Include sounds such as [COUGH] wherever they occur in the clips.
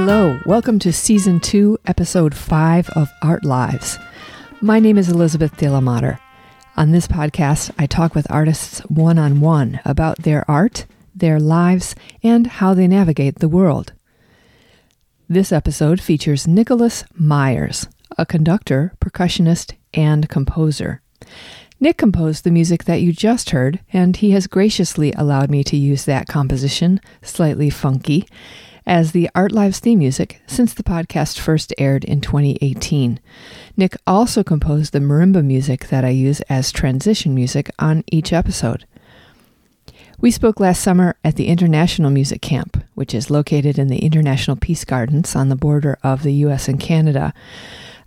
Hello, welcome to Season 2, Episode 5 of Art Lives. My name is Elizabeth De La Mater. On this podcast, I talk with artists one on one about their art, their lives, and how they navigate the world. This episode features Nicholas Myers, a conductor, percussionist, and composer. Nick composed the music that you just heard, and he has graciously allowed me to use that composition, slightly funky, as the Art Lives theme music since the podcast first aired in 2018. Nick also composed the marimba music that I use as transition music on each episode. We spoke last summer at the International Music Camp, which is located in the International Peace Gardens on the border of the US and Canada.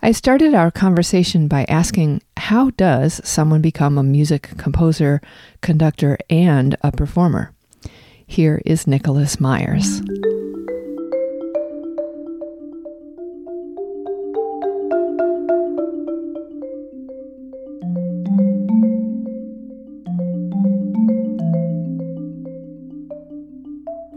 I started our conversation by asking how does someone become a music composer, conductor, and a performer? Here is Nicholas Myers.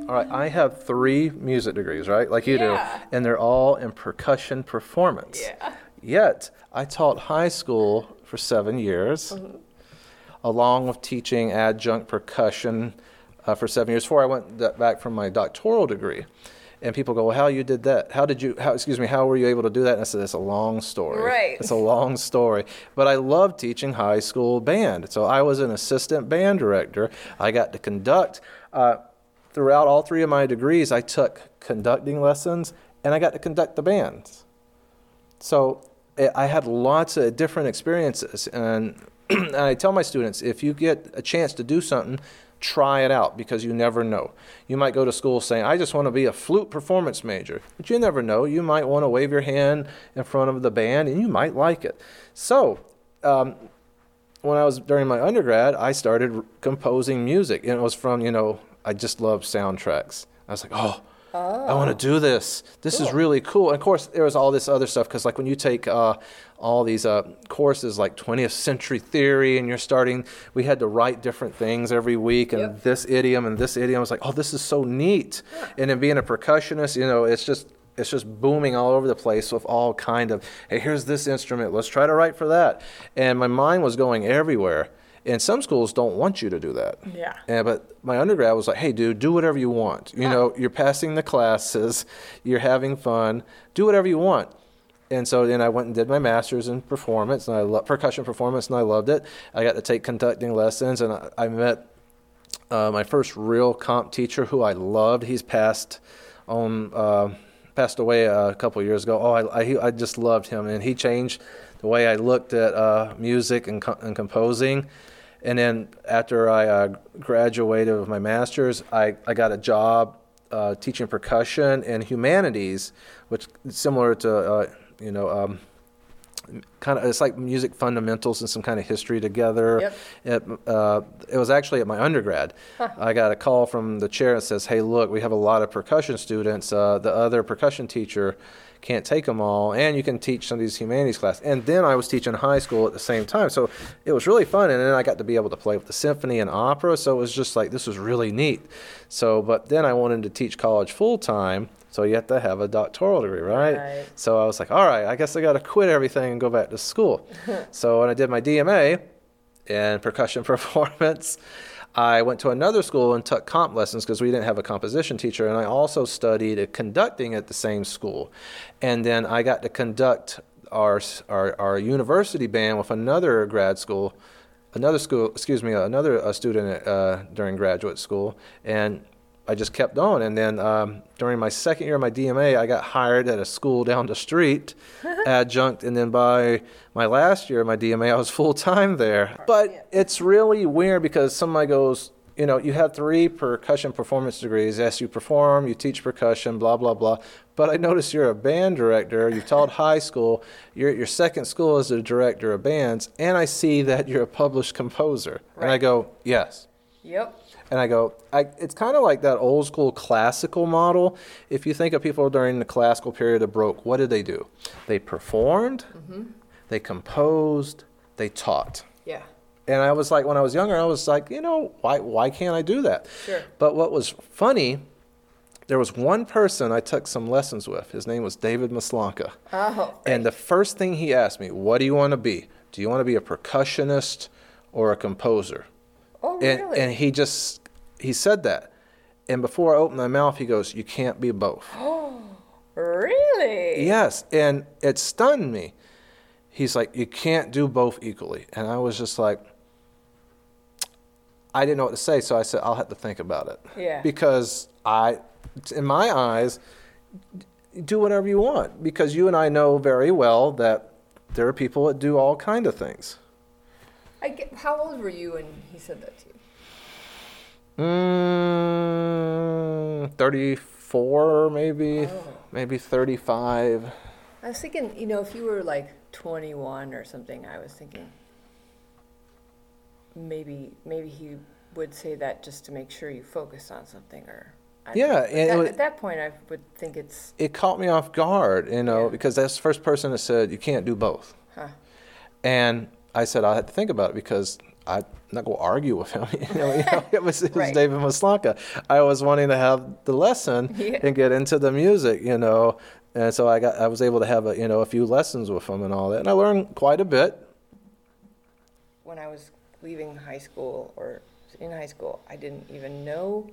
All right, I have three music degrees, right? Like you Yeah. do. And they're all in percussion performance. Yeah. Yet, I taught high school for seven years, Mm-hmm. along with teaching adjunct percussion uh, for seven years before I went back from my doctoral degree. And people go, well, how you did that? How did you, how, excuse me, how were you able to do that? And I said, it's a long story. Right. It's a long story. But I love teaching high school band. So I was an assistant band director. I got to conduct. Uh, throughout all three of my degrees, I took conducting lessons and I got to conduct the bands. So eh, I had lots of different experiences. And, [CLEARS THROAT] and I tell my students if you get a chance to do something, try it out because you never know. You might go to school saying, I just want to be a flute performance major, but you never know. You might want to wave your hand in front of the band and you might like it. So, um, when I was during my undergrad, I started composing music, and it was from you know I just love soundtracks. I was like, oh, I want to do this. This is really cool. And of course, there was all this other stuff because like when you take uh, all these uh, courses like 20th century theory, and you're starting, we had to write different things every week, and Yep. this idiom and this idiom. I was like, oh, this is so neat. And then being a percussionist, you know, it's just it's just booming all over the place with all kind of hey here's this instrument let's try to write for that and my mind was going everywhere and some schools don't want you to do that Yeah. and, but my undergrad was like hey dude do whatever you want you know [LAUGHS] you're passing the classes you're having fun do whatever you want and so then I went and did my master's in performance and I love percussion performance and I loved it. I got to take conducting lessons and I, I met uh, my first real comp teacher who I loved. He's passed on uh, passed away a couple years ago. Oh, I, I, I just loved him, and he changed the way I looked at uh, music and, co- and composing. And then after I uh, graduated with my master's, I, I got a job uh, teaching percussion and humanities, which is similar to uh, you know. Um, kind of it's like music fundamentals and some kind of history together. Yep. It, uh, it was actually at my undergrad. I got a call from the chair that says, "Hey, look, we have a lot of percussion students. Uh, the other percussion teacher can't take them all, and you can teach some of these humanities class." And then I was teaching high school at the same time, so it was really fun. And then I got to be able to play with the symphony and opera, so it was just like this was really neat. So, but then I wanted to teach college full time. So you have to have a doctoral degree, right? Right. So I was like, all right, I guess I got to quit everything and go back to school. [LAUGHS] so when I did my DMA in percussion [LAUGHS] performance, I went to another school and took comp lessons because we didn't have a composition teacher. And I also studied conducting at the same school. And then I got to conduct our, our, our university band with another grad school, another school, excuse me, another uh, student uh, during graduate school. And I just kept on. And then um, during my second year of my DMA, I got hired at a school down the street, [LAUGHS] adjunct. And then by my last year of my DMA, I was full time there. But it's really weird because somebody goes, you know, you have three percussion performance degrees. Yes, you perform, you teach percussion, blah, blah, blah. But I notice you're a band director. You've taught [LAUGHS] high school. You're at your second school as a director of bands. And I see that you're a published composer. And I go, yes. Yep. And I go, I, it's kind of like that old school classical model. If you think of people during the classical period of Baroque, what did they do? They performed, mm-hmm. they composed, they taught. Yeah. And I was like, when I was younger, I was like, you know, why, why can't I do that? Sure. But what was funny there was one person I took some lessons with. His name was David Maslanka. Oh. And the first thing he asked me, What do you want to be? Do you want to be a percussionist or a composer? Oh, And, really? and he just, he said that. And before I opened my mouth, he goes, You can't be both. Oh, [GASPS] really? Yes, and it stunned me. He's like, you can't do both equally, and I was just like, I didn't know what to say, so I said, I'll have to think about it. Yeah. Because I, in my eyes, do whatever you want, because you and I know very well that there are people that do all kind of things. I get, how old were you when he said that to you? Mm, Thirty-four, maybe, Oh. maybe thirty-five. I was thinking, you know, if you were like 21 or something, I was thinking maybe maybe he would say that just to make sure you focus on something or I Yeah. That- was- at that point I would think it's it caught me off guard, you know, Yeah. because that's the first person that said you can't do both. huh. And I said I had to think about it because I'm not going to argue with him. [LAUGHS] you know, you know, [LAUGHS] it was, it was Right. David Maslanka. I was wanting to have the lesson [LAUGHS] Yeah. and get into the music, you know, and so I got I was able to have a you know a few lessons with him and all that, and I learned quite a bit. when I was leaving high school or in high school, I didn't even know,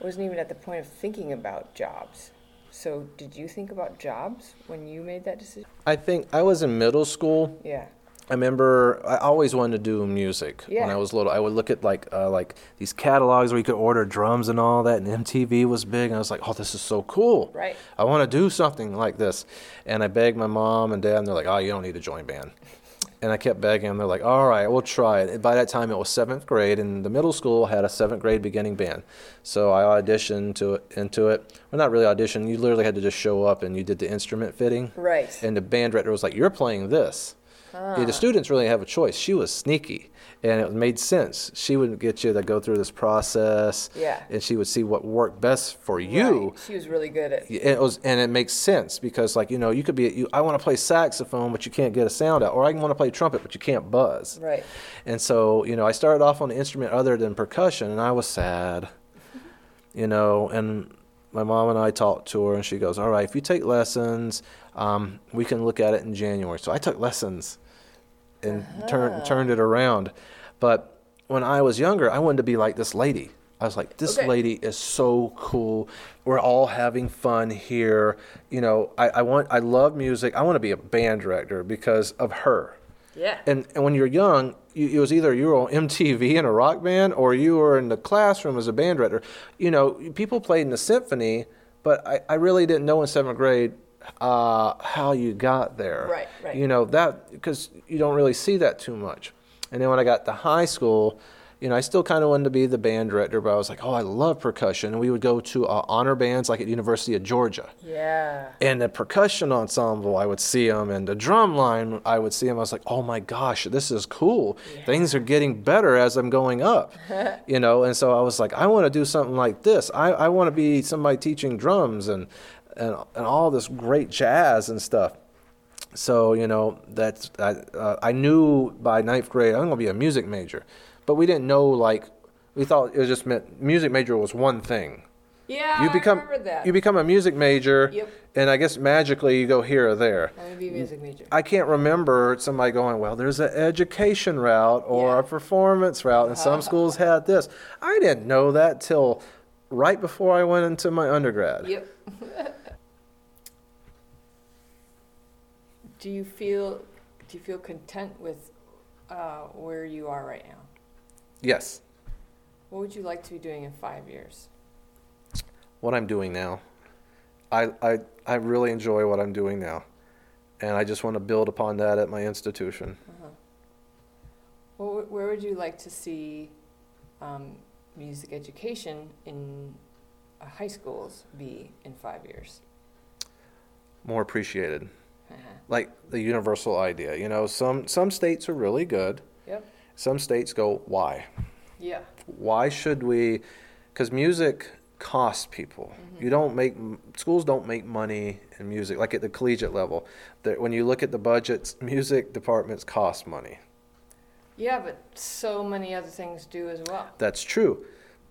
wasn't even at the point of thinking about jobs. So, did you think about jobs when you made that decision? I think I was in middle school Yeah. I remember I always wanted to do music when I was little. I would look at like uh, like these catalogs where you could order drums and all that, and MTV was big. And I was like, oh, this is so cool. Right. I want to do something like this. And I begged my mom and dad, and they're like, oh, you don't need to join band. And I kept begging them. They're like, all right, we'll try it. By that time, it was seventh grade, and the middle school had a seventh grade beginning band. So I auditioned to it, into it. Well, not really audition. You literally had to just show up, and you did the instrument fitting. Right. And the band director was like, "You're playing this." Yeah, the students really have a choice. She was sneaky, and it made sense. She would get you to go through this process, Yeah. and she would see what worked best for you. Right. She was really good at And It was, and it makes sense because, like you know, you could be, you, I want to play saxophone, but you can't get a sound out, or I want to play trumpet, but you can't buzz. Right. And so, you know, I started off on an instrument other than percussion, and I was sad, [LAUGHS] you know. And my mom and I talked to her, and she goes, "All right, if you take lessons, um, we can look at it in January." So I took lessons and turned turned it around. But when I was younger, I wanted to be like this lady. I was like, this Okay. lady is so cool. We're all having fun here. You know, I, I want, I love music. I want to be a band director because of her Yeah. and, and when you're young, you, it was either you were on MTV in a rock band or you were in the classroom as a band director. You know, people played in the symphony, but I, I really didn't know in seventh grade uh, how you got there. Right, right. You know, that, because you don't really see that too much. And then when I got to high school, you know, I still kind of wanted to be the band director, but I was like, oh, I love percussion. And we would go to uh, honor bands like at University of Georgia. yeah. And the percussion ensemble, I would see them, and the drum line, I would see them. I was like, oh my gosh, this is cool. Things are getting better as I'm going up, [LAUGHS] you know. And so I was like, I want to do something like this. I, I want to be somebody teaching drums and, and and all this great jazz and stuff. So you know that's I, uh, I knew by ninth grade I'm going to be a music major, but we didn't know like we thought it just meant music major was one thing Yeah. you become I remember that. you become a music major Yep. and i guess magically you go here or there I'm gonna be a music major. i can't remember somebody going well there's an education route or Yeah. a performance route and some [LAUGHS] schools had this i didn't know that till right before i went into my undergrad Yep. Do you feel do you feel content with uh, where you are right now? yes What would you like to be doing in five years? what i'm doing now I, I i really enjoy what i'm doing now and i just want to build upon that at my institution Well, wh- where would you like to see um, music education in uh, high schools be in five years? more appreciated Uh-huh. like the universal idea you know? Some some states are really good. Yep. some states go why? Yeah. why should we because music costs people. Mm-hmm. You don't make schools don't make money in music like at the collegiate level. That when you look at the budgets music departments cost money. Yeah, but so many other things do as well. that's true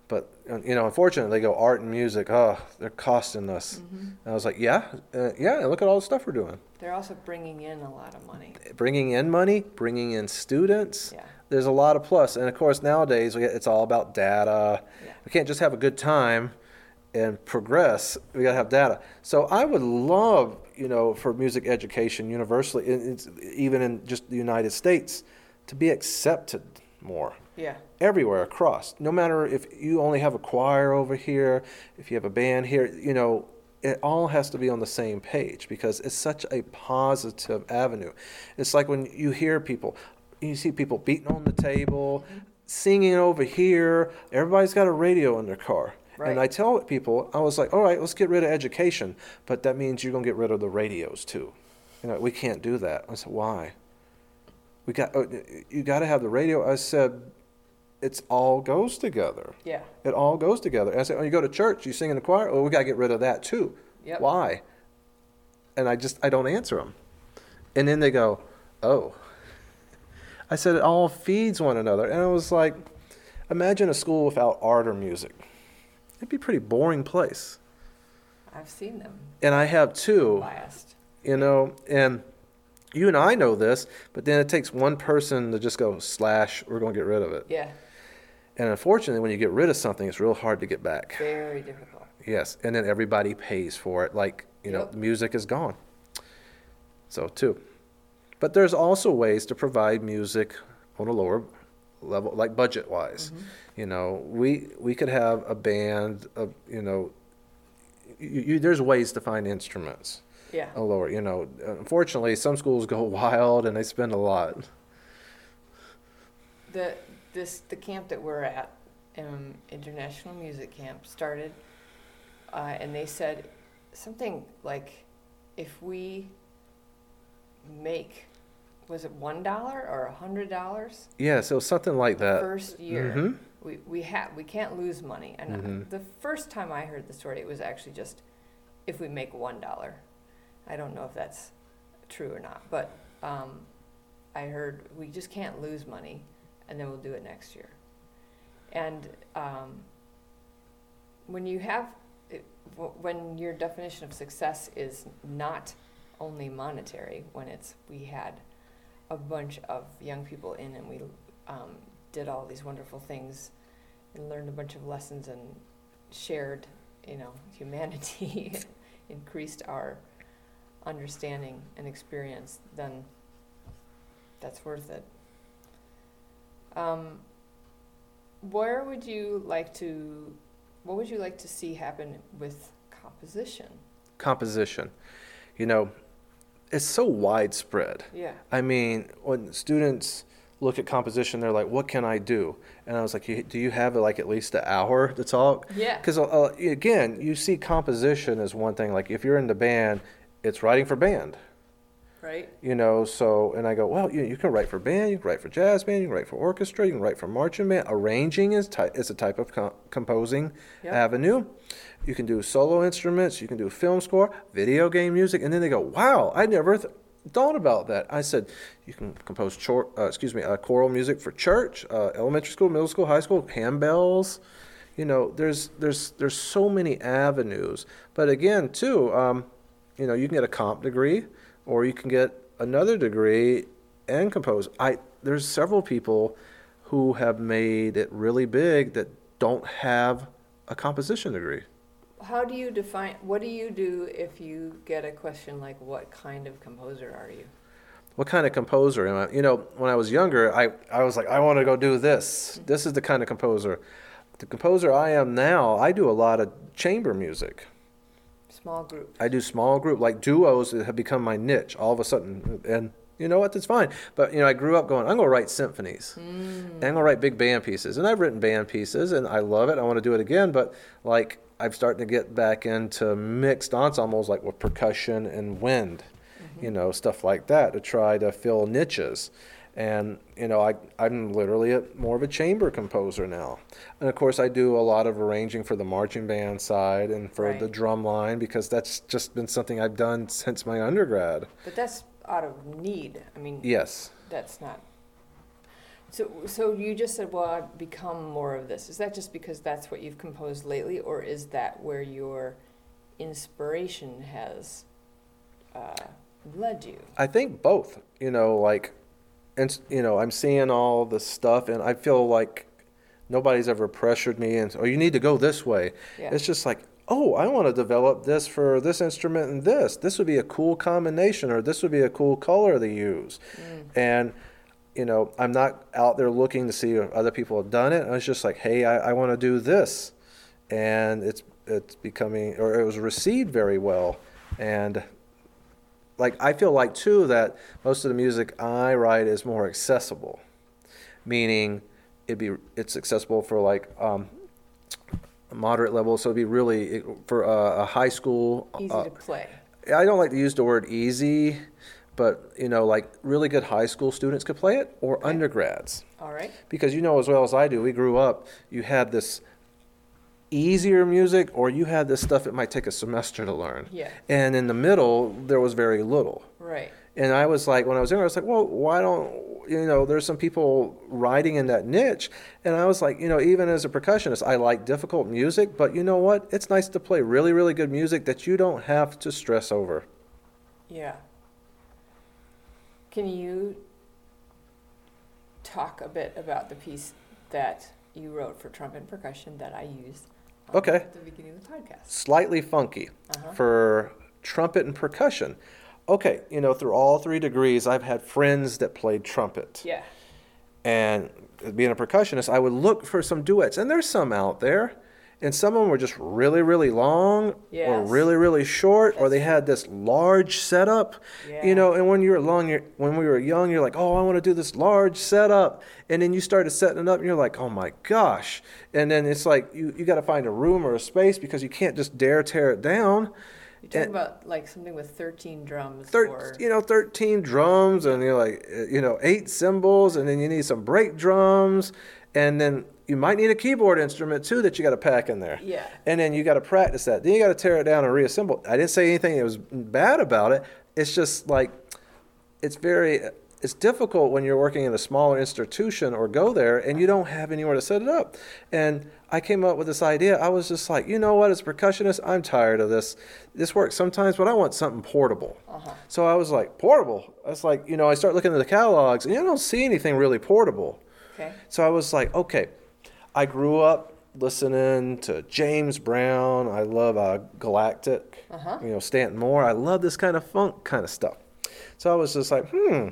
But uh, you know, unfortunately, they go art and music. Oh, they're costing us. Mm-hmm. And I was like, yeah, uh, yeah. Look at all the stuff we're doing. They're also bringing in a lot of money. Bringing in money, bringing in students. Yeah. There's a lot of plus, and of course nowadays we- it's all about data. Yeah. We can't just have a good time and progress. We got to have data. So I would love, you know, for music education universally, it's- even in just the United States, to be accepted more Yeah. everywhere across. No matter if you only have a choir over here, if you have a band here, you know, it all has to be on the same page because it's such a positive avenue. It's like when you hear people, you see people beating on the table, singing over here. Everybody's got a radio in their car. And I tell people, I was like, all right, let's get rid of education, but that means you're going to get rid of the radios too. You know, we can't do that. I said, why? We got, uh, you got to have the radio. I said, it's all goes together. Yeah. It all goes together. And I said, when you go to church, you sing in the choir. Oh, we got to get rid of that too. Yep. Why? And I just I don't answer them. And then they go, oh. I said it all feeds one another. And I was like, imagine a school without art or music. It'd be a pretty boring place. I've seen them And I have two biased. you know and you and i know this but then it takes one person to just go slash we're going to get rid of it. Yeah. and unfortunately when you get rid of something it's real hard to get back. Very difficult. yes and then everybody pays for it like you know Yep. the music is gone. So too, but there's also ways to provide music on a lower level like budget wise mm-hmm. you know we we could have a band of you know you, you, there's ways to find instruments Yeah. a lower, you know, unfortunately, some schools go [LAUGHS] wild and they spend a lot. The this the camp that we're at, um, International Music Camp, started, uh, and they said something like, if we make, was it one dollar or a hundred dollars Yeah, so something like that. first year? Mhm. We we have we can't lose money. And uh, Mhm. the first time I heard the story, it was actually just if we make one dollar. I don't know if that's true or not, but um, I heard we just can't lose money, and then we'll do it next year. And um, when you have, it, when your definition of success is not only monetary, when it's we had a bunch of young people in and we um, did all these wonderful things and learned a bunch of lessons and shared, you know, humanity, [LAUGHS] increased our understanding and experience, then that's worth it. Um, where would you like to, what would you like to see happen with composition? Composition, you know, it's so widespread. Yeah. I mean, when students look at composition, they're like, "What can I do?" And I was like, "Do you have like at least an hour to talk?" Yeah. Because uh, again, you see composition as one thing. Like if you're in the band, it's writing for band. Right? you know so and i go well you, you can write for band you can write for jazz band you can write for orchestra you can write for marching band arranging is, ty- is a type of com- composing Yep. avenue you can do solo instruments you can do film score video game music and then they go wow i never th- thought about that i said you can compose chor- uh, excuse me uh, choral music for church uh, elementary school middle school high school handbells you know there's there's there's so many avenues but again too um, you know you can get a comp degree or you can get another degree and compose. I there's several people who have made it really big that don't have a composition degree. How do you define, what do you do if you get a question like, what kind of composer are you? what kind of composer am i? You know when i was younger i, I was like i want to go do this. This is the kind of composer. The composer i am now i do a lot of chamber music Small group? I do small group, like duos that have become my niche all of a sudden. And you know what? That's fine. But, you know, I grew up going, I'm going to write symphonies. Mm. And I'm going to write big band pieces. And I've written band pieces and I love it. I want to do it again. But, like, I'm starting to get back into mixed ensembles, like with percussion and wind, mm-hmm. you know, stuff like that to try to fill niches. And, you know, I, I'm literally a, more of a chamber composer now. And of course, I do a lot of arranging for the marching band side and for the drum line because that's just been something I've done since my undergrad. But that's out of need. I mean, Yes. that's not. So, so you just said, well, I've become more of this. Is that just because that's what you've composed lately, or is that where your inspiration has uh, led you? I think both. You know, like, and you know, I'm seeing all this stuff, and I feel like nobody's ever pressured me and oh, you need to go this way. Yeah. It's just like, oh, I want to develop this for this instrument and this. This would be a cool combination, or this would be a cool color to use. Mm. And you know, I'm not out there looking to see if other people have done it. I was just like, hey, I, I want to do this, and it's it's becoming or it was received very well, and like I feel like too that most of the music I write is more accessible, meaning it'd be it's accessible for like um, moderate level, so it'd be really for a, a high school. Easy uh, to play. I don't like to use the word easy, but you know, like really good high school students could play it, or Okay. undergrads, All right. because you know as well as I do, we grew up. You had this easier music, or you had this stuff that might take a semester to learn, Yeah. and in the middle there was very little. Right. And I was like, when I was younger, I was like, well, why don't, you know, there's some people writing in that niche. And I was like, you know, even as a percussionist, I like difficult music, but you know what? It's nice to play really, really good music that you don't have to stress over. Yeah. Can you talk a bit about the piece that you wrote for trumpet and percussion that I used um, Okay. at the beginning of the podcast? Slightly funky Uh-huh. for trumpet and percussion. Okay, you know, through all three degrees, I've had friends that played trumpet. Yeah. And being a percussionist, I would look for some duets, and there's some out there. And some of them were just really, really long, or really, really short, or they had this large setup. Yeah. You know, and when you were long, you're, when we were young, you're like, oh, I want to do this large setup, and then you started setting it up, and you're like, oh my gosh, and then it's like you you got to find a room or a space because you can't just dare tear it down. You're talking And- about like something with 13 drums Thir- or you know, 13 drums and you're like, uh, you know, eight cymbals and then you need some brake drums and then you might need a keyboard instrument too that you got to pack in there. Yeah. And then you got to practice that. Then you got to tear it down and reassemble. I didn't say anything that was bad about it. It's just like, it's very, it's difficult when you're working in a smaller institution or go there and you don't have anywhere to set it up. And I came up with this idea. I was just like, you know what, as a percussionist, I'm tired of this. This works sometimes, but I want something portable. Uh-huh. So I was like, portable. I was like, you know, I start looking at the catalogs and I don't see anything really portable. Okay. So I was like, okay, I grew up listening to James Brown. I love uh, Galactic, Uh-huh. you know, Stanton Moore. I love this kind of funk kind of stuff. So I was just like, hmm.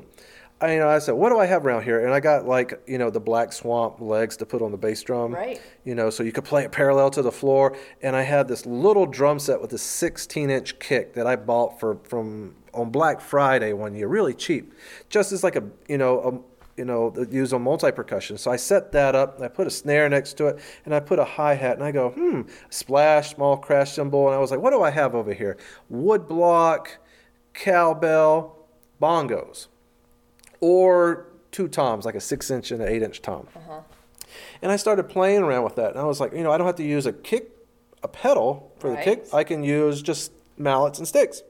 I, you know, I said, what do I have around here? And I got like, you know, the Black Swamp legs to put on the bass drum. Right. You know, so you could play it parallel to the floor. And I had this little drum set with a 16 inch kick that I bought for from on Black Friday one year, really cheap, just as like a, you know, a, you know, use on multi percussion. So I set that up. And I put a snare next to it, and I put a hi hat, and I go, hmm, splash, small crash cymbal, and I was like, what do I have over here? Wood block, cowbell, bongos, or two toms, like a six inch and an eight inch tom. Uh-huh. And I started playing around with that, and I was like, you know, I don't have to use a kick, a pedal for the kick. I can use just mallets and sticks.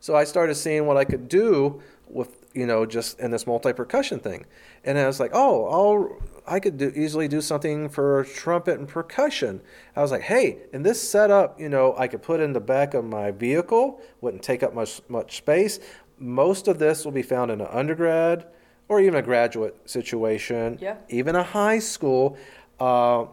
So I started seeing what I could do with, you know, just in this multi percussion thing, and I was like, oh, I'll, I could do, easily do something for trumpet and percussion. I was like, hey, in this setup, you know, I could put in the back of my vehicle, wouldn't take up much much space. Most of this will be found in an undergrad or even a graduate situation, Yeah. even a high school. Uh,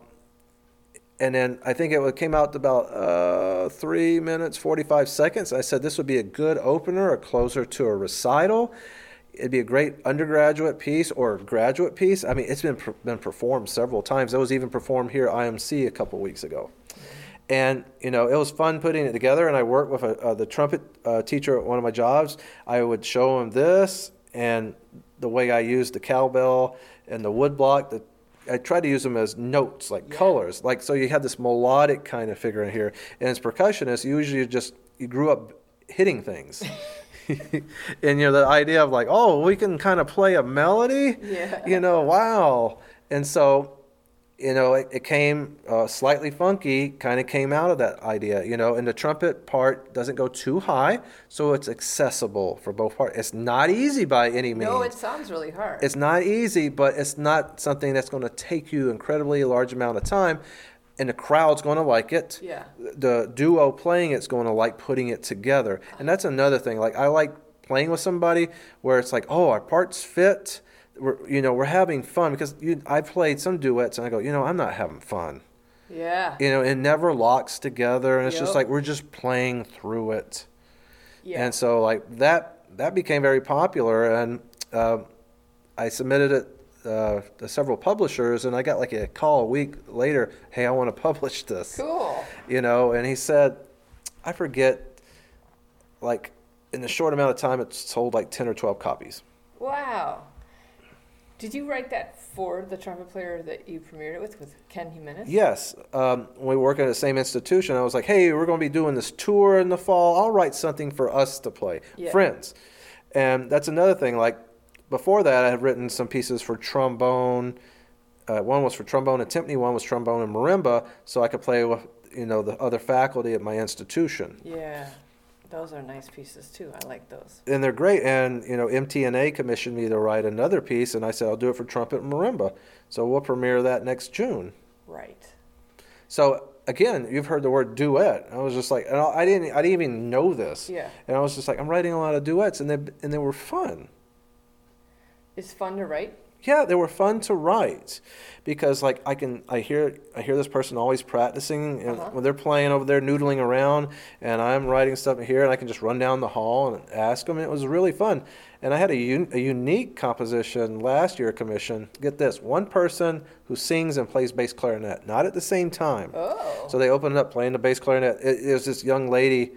and then I think it came out about uh, three minutes, 45 seconds. I said this would be a good opener, a closer to a recital. It'd be a great undergraduate piece or graduate piece. I mean, it's been been performed several times. It was even performed here at IMC a couple weeks ago. And you know, it was fun putting it together. And I worked with a, uh, the trumpet uh, teacher at one of my jobs. I would show him this and the way I used the cowbell and the woodblock. The, I tried to use them as notes, like Yeah. colors, like so. You had this melodic kind of figure in here. And as percussionists, you usually just you grew up hitting things. [LAUGHS] [LAUGHS] and you know the idea of like, oh, we can kind of play a melody Yeah. you know, wow. And so, you know, it, it came uh, slightly funky, kind of came out of that idea, you know, and the trumpet part doesn't go too high, so it's accessible for both parts. It's not easy by any means. No, it sounds really hard. It's not easy, but it's not something that's going to take you incredibly large amount of time, and the crowd's going to like it. Yeah. The duo playing it's going to like putting it together, and that's another thing. Like I like playing with somebody where it's like, oh, our parts fit we're you know we're having fun because you, I played some duets and I go you know I'm not having fun. Yeah. You know it never locks together and it's Yep. just like we're just playing through it. Yeah. And so like that that became very popular and uh, I submitted it uh, several publishers and I got like a call a week later, hey I want to publish this. cool. You know, and he said, I forget, like in the short amount of time it sold like ten or twelve copies. Wow. Did you write that for the trumpet player that you premiered it with, with Ken Jimenez? Yes. Um, when we work at the same institution, I was like, hey, we're going to be doing this tour in the fall. I'll write something for us to play, Yeah. friends. And that's another thing. Like before that, I had written some pieces for trombone. Uh, one was for trombone and timpani, one was trombone and marimba, so I could play with you know the other faculty at my institution. Yeah. Those are nice pieces too. I like those. And they're great. And you know, MTNA commissioned me to write another piece, and I said I'll do it for trumpet and marimba. So we'll premiere that next June. Right. So again, you've heard the word duet. I was just like, and I didn't, I didn't even know this. Yeah. And I was just like, I'm writing a lot of duets, and they and they were fun. It's fun to write. Yeah, they were fun to write because like I can I hear I hear this person always practicing and Uh-huh. when they're playing over there noodling around and I'm writing stuff here and I can just run down the hall and ask them and it was really fun. And I had a, un- a unique composition last year commission. Get this, one person who sings and plays bass clarinet, not at the same time. Oh. So they opened up playing the bass clarinet. It, it was this young lady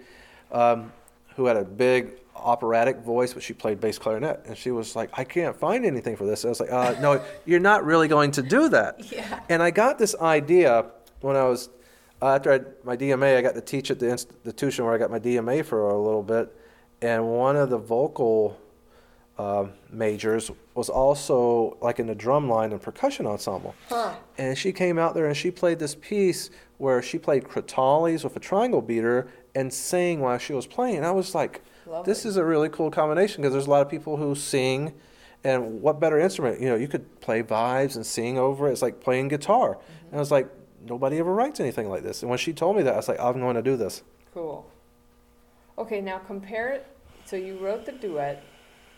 um, who had a big operatic voice, but she played bass clarinet. And she was like, I can't find anything for this. And I was like, uh, no, you're not really going to do that. [LAUGHS] Yeah. And I got this idea when I was, uh, after I my DMA, I got to teach at the institution where I got my DMA for a little bit. And one of the vocal uh, majors was also like in the drum line and percussion ensemble. Huh. And she came out there and she played this piece where she played crotales with a triangle beater and sang while she was playing. I was like, Lovely. this is a really cool combination because there's a lot of people who sing. And what better instrument? You know, you could play vibes and sing over it. It's like playing guitar. Mm-hmm. And I was like, nobody ever writes anything like this. And when she told me that, I was like, I'm going to do this. Cool. Okay, now compare it. So you wrote the duet,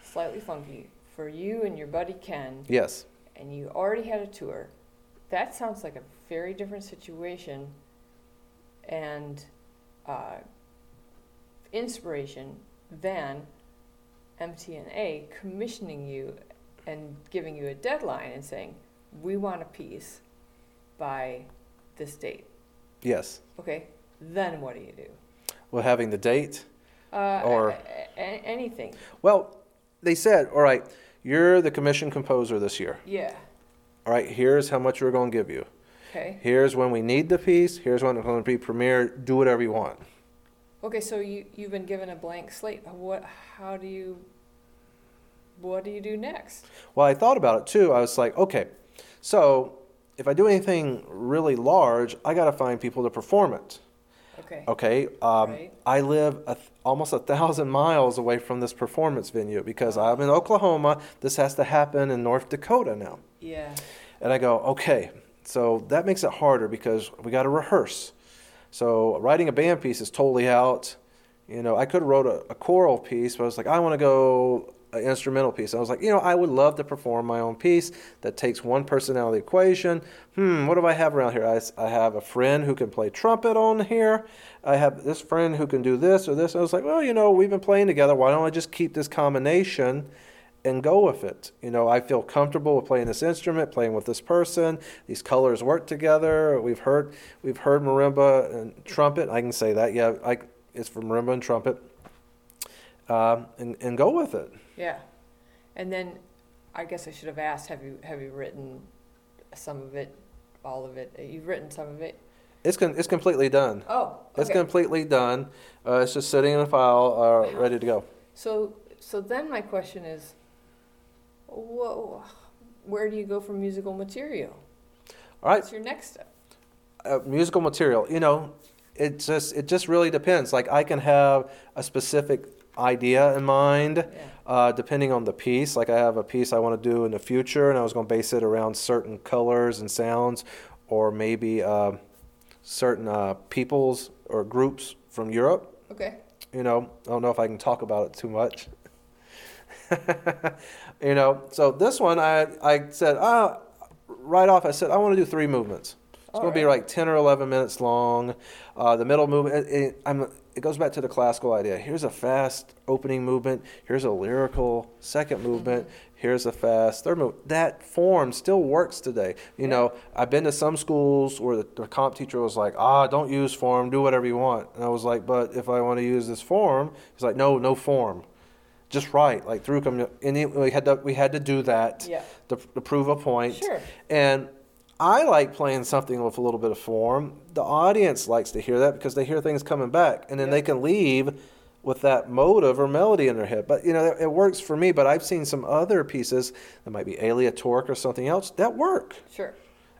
slightly funky, for you and your buddy Ken, Yes. and you already had a tour. That sounds like a very different situation and uh, inspiration than MTNA commissioning you and giving you a deadline and saying, we want a piece by this date. Yes. Okay, then what do you do? Well, having the date. Uh, Or- a- a- anything. Well, they said, all right, you're the commission composer this year. Yeah. All right, here's how much we're going to give you. Okay. Here's when we need the piece. Here's when it's going to be premiered. Do whatever you want. Okay. So you you've been given a blank slate. What? How do you? What do you do next? Well, I thought about it too. I was like, okay, so if I do anything really large, I got to find people to perform it. Okay. Okay, um, Right. I live a almost a thousand miles away from this performance venue because I'm in Oklahoma. This has to happen in North Dakota now. Yeah. And I go, okay, so that makes it harder because we got to rehearse. So writing a band piece is totally out. You know, I could have wrote a, a choral piece, but I was like, I want to go an instrumental piece. I was like, you know, I would love to perform my own piece that takes one person out of the equation. Hmm, what do I have around here? I, I have a friend who can play trumpet on here. I have this friend who can do this or this. I was like, well, you know, we've been playing together. Why don't I just keep this combination? And go with it. You know, I feel comfortable with playing this instrument, playing with this person. These colors work together. We've heard we've heard marimba and trumpet. I can say that. Yeah, I, it's for marimba and trumpet. Um, and and go with it. Yeah. And then, I guess I should have asked. Have you have you written some of it, all of it? You've written some of it. It's con- it's completely done. Oh. It's completely done. Uh, it's just sitting in a file, uh, ready to go. So so then my question is, whoa, where do you go for musical material? All right, What's your next step? uh, musical material. You know, it just it just really depends. Like I can have a specific idea in mind, Yeah. uh, depending on the piece. Like I have a piece I want to do in the future, and I was going to base it around certain colors and sounds, or maybe uh, certain uh, peoples or groups from Europe. Okay. You know, I don't know if I can talk about it too much. [LAUGHS] you know, so this one I I said ah right off I said I want to do three movements. It's All going to be like ten or eleven minutes long. Uh, the middle movement it, it, I'm, it goes back to the classical idea. Here's a fast opening movement. Here's a lyrical second movement. Here's a fast third movement. That form still works today. You Yeah. know, I've been to some schools where the, the comp teacher was like, "Ah, don't use form. Do whatever you want." And I was like, "But if I want to use this form," he's like, "No, no form." Just right, like through commu- and we had to we had to do that Yeah. to, to prove a point. Sure. And I like playing something with a little bit of form. The audience likes to hear that because they hear things coming back, and then Yeah. they can leave with that motive or melody in their head. But you know, it, it works for me. But I've seen some other pieces that might be aleatoric or something else that work. Sure.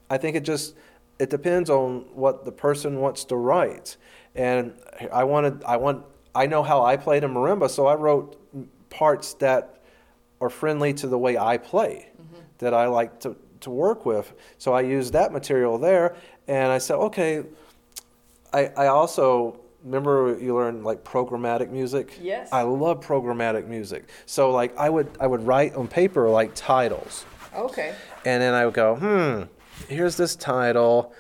I think it just it depends on what the person wants to write. And I wanted I want I know how I played in marimba, so I wrote parts that are friendly to the way I play, that I like to to work with. So I used that material there, and I said, okay. I I also remember you learned like programmatic music. Yes. I love programmatic music. So like I would I would write on paper like titles. Okay. And then I would go, hmm, here's this title.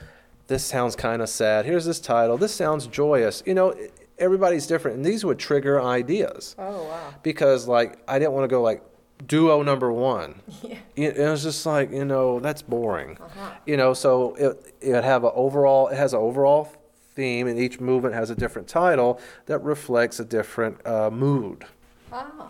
This sounds kind of sad. Here's this title. This sounds joyous. You know, everybody's different. And these would trigger ideas Oh wow. because, like, I didn't want to go like duo number one. [LAUGHS] Yeah. It it was just like, you know, that's boring. Uh-huh. You know, so it, it have an overall, it has an overall theme, and each movement has a different title that reflects a different uh, mood. Ah.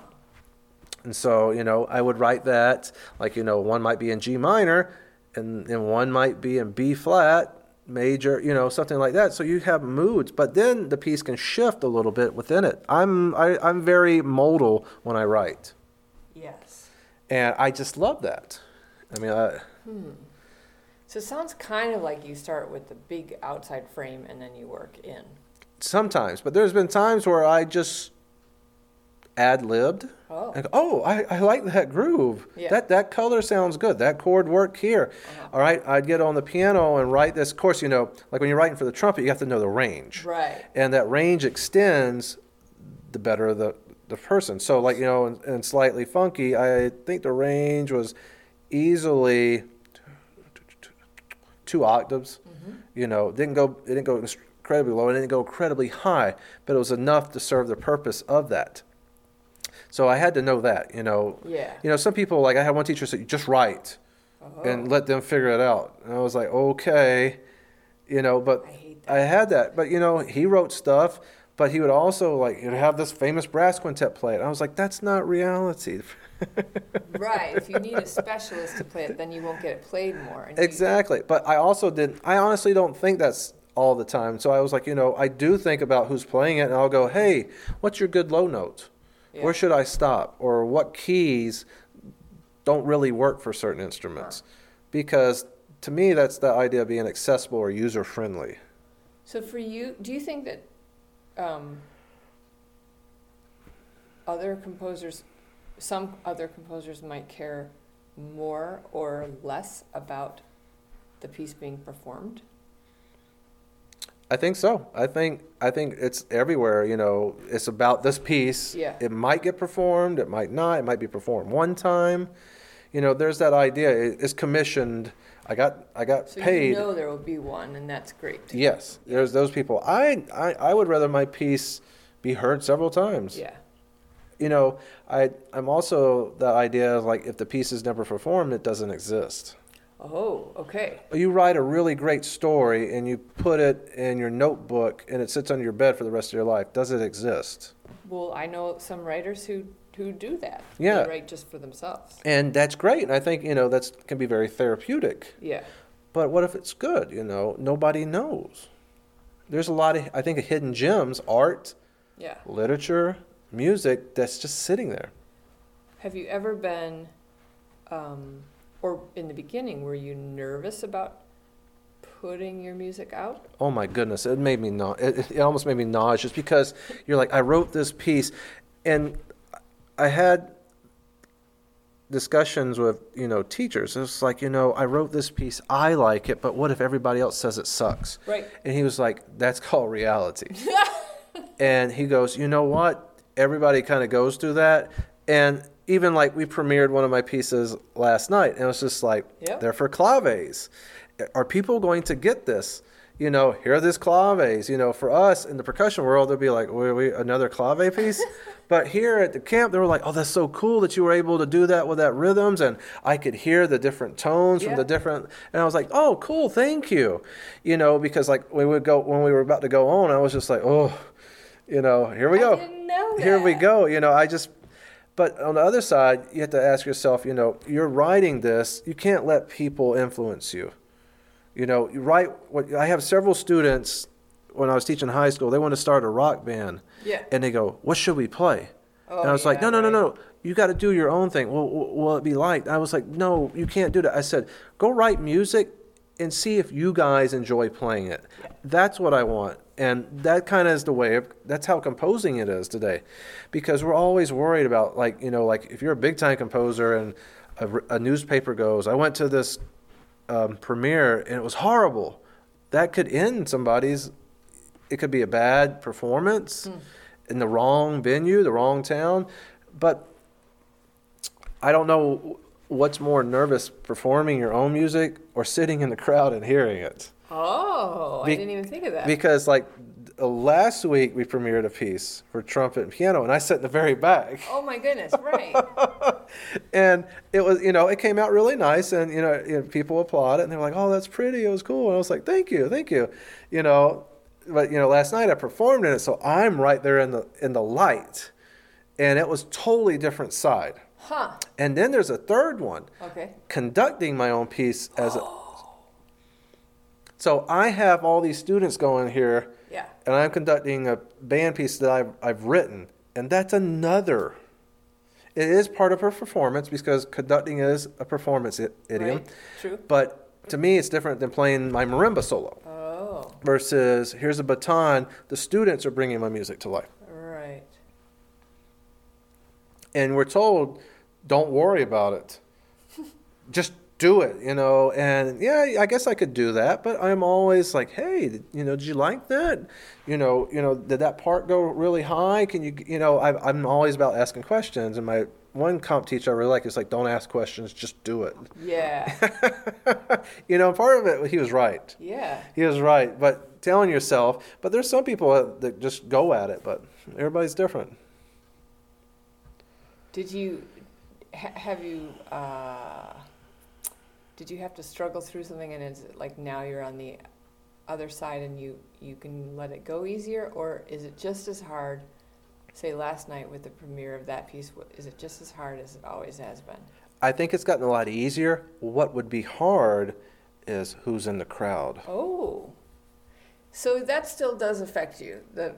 And so, you know, I would write that, like, you know, one might be in G minor and, and one might be in B flat, major, you know, something like that. So you have moods, but then the piece can shift a little bit within it. I'm, I, I'm very modal when I write. Yes. And I just love that. I mean, I, hmm. So it sounds kind of like you start with the big outside frame and then you work in. sometimes, but there's been times where I just ad libbed. Oh. And oh, I, I like that groove. Yeah. That that color sounds good. That chord work here. Uh-huh. All right, I'd get on the piano and write this. Of course, you know, like when you're writing for the trumpet, you have to know the range, Right. and that range extends the better the the person. So, like you know, and, and slightly funky, I think the range was easily two octaves. You know, didn't go it didn't go incredibly low, it didn't go incredibly high, but it was enough to serve the purpose of that. So I had to know that, you know. Yeah. You know, some people like I had one teacher say, just write Oh. and let them figure it out. And I was like, okay, you know, but I I had that. But you know, he wrote stuff, but he would also like know, have this famous brass quintet play it. I was like, that's not reality. [LAUGHS] Right. If you need a specialist to play it, then you won't get it played more. Exactly. But I also didn't, I honestly don't think that's all the time. So I was like, you know, I do think about who's playing it and I'll go, hey, what's your good low note? Yeah. Where should I stop? Or what keys don't really work for certain instruments? Because to me, that's the idea of being accessible or user friendly. So for you, do you think that um, other composers, some other composers might care more or less about the piece being performed? I think so. I think I think it's everywhere. You know, it's about this piece. Yeah. It might get performed. It might not. It might be performed one time. You know, there's that idea. It's commissioned. I got I got So paid. you know there will be one, and that's great. Yes, there's those people. I, I I would rather my piece be heard several times. Yeah. You know, I I'm also the idea of like if the piece is never performed, it doesn't exist. Oh, okay. You write a really great story and you put it in your notebook and it sits on your bed for the rest of your life. Does it exist? Well, I know some writers who who do that. Yeah. They write just for themselves. And that's great. And I think, you know, that's can be very therapeutic. Yeah. But what if it's good? You know, nobody knows. There's a lot of, I think, of hidden gems, art, Yeah. literature, music that's just sitting there. Have you ever been, um, or in the beginning, were you nervous about putting your music out? Oh my goodness, it made me na- it, it almost made me nauseous because you're like, I wrote this piece, and I had discussions with you know teachers. It's like you know, I wrote this piece, I like it, but what if everybody else says it sucks? Right. And he was like, that's called reality. [LAUGHS] and he goes, you know what? Everybody kind of goes through that, and even like we premiered one of my pieces last night, and it was just like, Yep. they're for claves. Are people going to get this? You know, here are these claves. You know, for us in the percussion world, they'll be like, "Wait, wait, another clave piece." [LAUGHS] but here at the camp, they were like, "Oh, that's so cool that you were able to do that with that rhythms," and I could hear the different tones from the different. And I was like, "Oh, cool, thank you." You know, because like we would go when we were about to go on, I was just like, "Oh, you know, here we I go." Here we go. You know, I just. But on the other side, you have to ask yourself, you know, you're writing this, you can't let people influence you. You know, you write what I have several students when I was teaching high school, they want to start a rock band. Yeah. And they go, "What should we play?" Oh, and I was like, yeah, "No, no, no, right. no. You got to do your own thing. Well, will it be like?" I was like, "No, you can't do that." I said, "Go write music and see if you guys enjoy playing it." That's what I want. And that kind of is the way of, that's how composing it is today. Because we're always worried about like, you know, like if you're a big time composer and a newspaper goes, I went to this um, premiere and it was horrible. That could end somebody's. It could be a bad performance in the wrong venue, the wrong town. But I don't know what's more nervous, performing your own music or sitting in the crowd and hearing it. Oh, Be- I didn't even think of that. Because like last week we premiered a piece for trumpet and piano, and I sat in the very back. oh my goodness, [LAUGHS] right. and it was you know it came out really nice and you know, you know, people applauded, and they're like oh that's pretty it was cool and i was like thank you thank you you know but you know last night i performed in it so i'm right there in the in the light and it was totally different side huh. and then there's a third one Okay. conducting my own piece as a [GASPS] oh. So i have all these students going here Yeah. and i'm conducting a band piece that i've, I've written and that's another it is part of her performance because conducting is a performance i- idiom Right. True. but to me it's different than playing my marimba solo Oh, versus here's a baton the students are bringing my music to life right. and we're told don't worry about it [LAUGHS] just do it you know and yeah i guess i could do that but i'm always like hey you know did you like that? You know you know did that part go really high? Can you you know I, i'm always about asking questions and my one comp teacher i really like is like don't ask questions just do it. Yeah. [LAUGHS] you know part of it he was right. Yeah. he was right but telling yourself but there's some people that just go at it but everybody's different. Did you have you uh, did you have to struggle through something and is it like now you're on the other side and you you can let it go easier or is it just as hard say last night with the premiere of that piece is it just as hard as it always has been I think it's gotten a lot easier. What would be hard is who's in the crowd. oh so that still does affect you the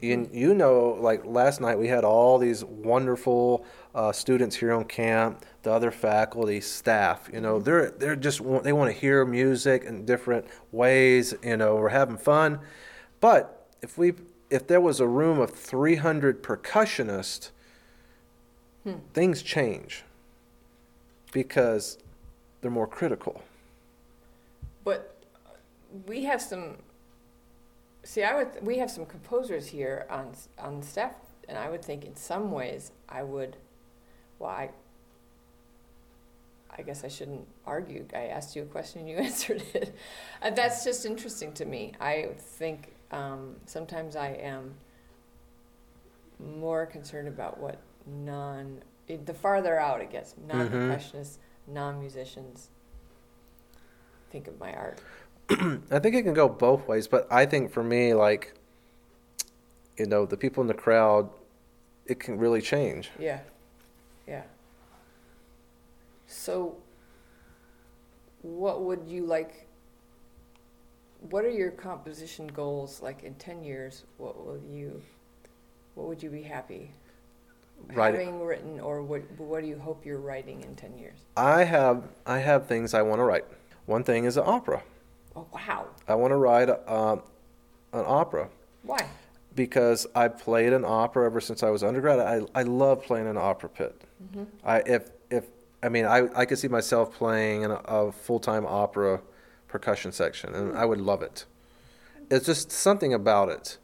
You, you know, like last night we had all these wonderful uh, students here on camp, the other faculty, staff. You know, they're they're just they want to hear music in different ways. You know, we're having fun. But if we if there was a room of 300 percussionists, things change because they're more critical. But we have some. See, I would. We have some composers here on on staff, and I would think in some ways I would. Well, I. I guess I shouldn't argue. I asked you a question, and you [LAUGHS] answered it. Uh, that's just interesting to me. I think um, sometimes I am more concerned about what non. It, the farther out it gets, non percussionists, non musicians think of my art. I think it can go both ways, but I think for me, like, you know, the people in the crowd, it can really change. Yeah, yeah. So, what would you like? What are your composition goals like in ten years? What will you? What would you be happy Right. having written, or what? What do you hope you're writing in ten years? I have I have things I want to write. One thing is an opera. Oh, wow. I want to write um, an opera Why? because I played an opera ever since I was undergrad. I, I love playing an opera pit. I if if I mean I, I could see myself playing in a, full time opera percussion section, and I would love it. It's just something about it,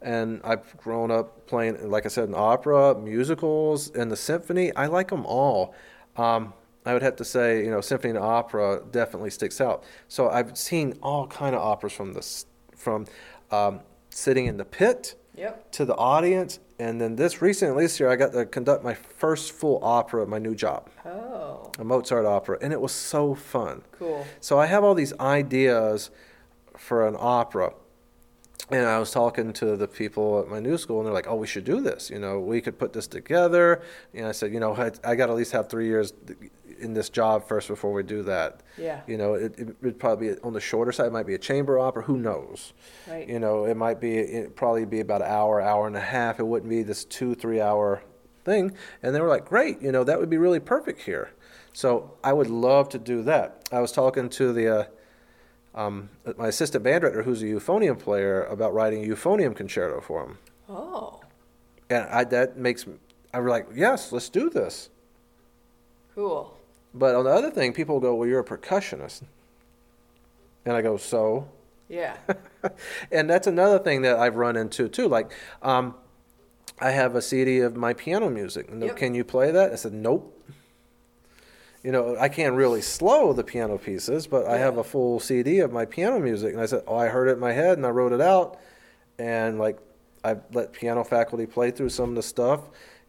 and I've grown up playing, like I said, in opera, musicals, and the symphony. I like them all. Um, I would have to say, you know, symphony and opera definitely sticks out. So I've seen all kind of operas from this, from um, sitting in the pit Yep. to the audience. And then this recently, this year, I got to conduct my first full opera at my new job, Oh, a Mozart opera, and it was so fun. cool. So I have all these ideas for an opera. And I was talking to the people at my new school, and they're like, "Oh, we should do this. You know, we could put this together." And I said, "You know, I, I got to at least have three years in this job first before we do that. Yeah. You know, it, it would probably be on the shorter side. It might be a chamber opera. Who knows? Right. You know, it might be it probably be about an hour, hour and a half. It wouldn't be this two, three hour thing. And they were like, "Great. You know, that would be really perfect here." So I would love to do that. I was talking to the. Uh, um, my assistant band director, who's a euphonium player, about writing a euphonium concerto for him. Oh, And I, that makes I was like, yes, let's do this. cool. But on the other thing, people go, well, you're a percussionist. And I go, so? Yeah. [LAUGHS] And that's another thing that I've run into too. Like, um, I have a CD of my piano music. And Yep. Can you play that? I said, nope. You know, I can't really slow the piano pieces, but I have a full CD of my piano music. And I said, oh, I heard it in my head and I wrote it out. And like, I let piano faculty play through some of the stuff